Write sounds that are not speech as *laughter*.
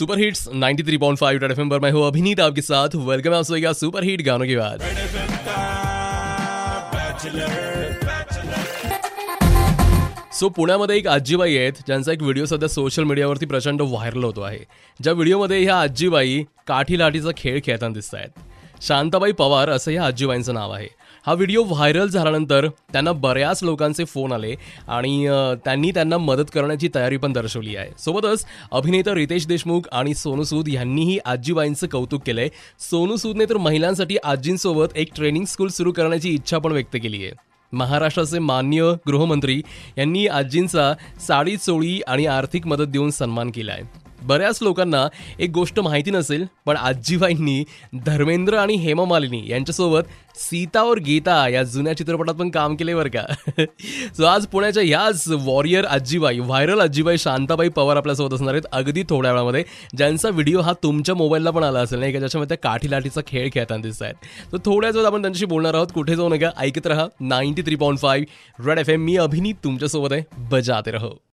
Super hits 93.5 three point five red F पर मैं हूँ अभिनीत आपके साथ। वेलकम आप सभी का सुपर हिट गानों के बाद। सो पुण्यामध्ये एक आजीबाई आहेत ज्यांचा एक व्हिडिओ सध्या सोशल मीडियावरती प्रचंड व्हायरल होतो आहे. ज्या व्हिडिओमध्ये ह्या आजीबाई काठी लाठीचा खेळ खेळताना दिसत आहेत शांताबाई पवार असं या आजीबाईंचं नाव आहे. हा व्हिडिओ व्हायरल झाल्यानंतर त्यांना बऱ्याच लोकांचे फोन आले आणि त्यांनी त्यांना मदत करण्याची तयारी पण दर्शवली आहे. सोबतच अभिनेता रितेश देशमुख आणि सोनू सूद यांनीही आजीबाईंचं कौतुक केलंय. सोनू सूदने तर महिलांसाठी आजींसोबत एक ट्रेनिंग स्कूल सुरू करण्याची इच्छा पण व्यक्त केली आहे. महाराष्ट्राचे मान्य गृहमंत्री यांनी आजींचा साडी चोळी आणि आर्थिक मदत देऊन सन्मान केला आहे बऱ्याच लोकांना एक गोष्ट माहिती नसेल पण आजीबाईंनी धर्मेंद्र आणि हेमा मालिनी यांच्यासोबत सीता और गीता या जुन्या चित्रपटात पण काम केले बरं का. *laughs* सो आज पुण्याच्या याच वॉरियर आजीबाई व्हायरल आजीबाई शांताबाई पवार आपल्यासोबत असणार आहेत अगदी थोड्या वेळामध्ये ज्यांचा व्हिडिओ हा तुमच्या मोबाईलला पण आला असेल नाही का? ज्याच्यामध्ये त्या काठी लाठीचा खेळ खेळताना दिसत आहेत तर थोड्याच वेळात आपण त्यांच्याशी बोलणार आहोत. कुठे जाऊ नका ऐकत राहा. Ninety three point five red F M मी अभिनीत तुमच्यासोबत आहे. बजाते रहो.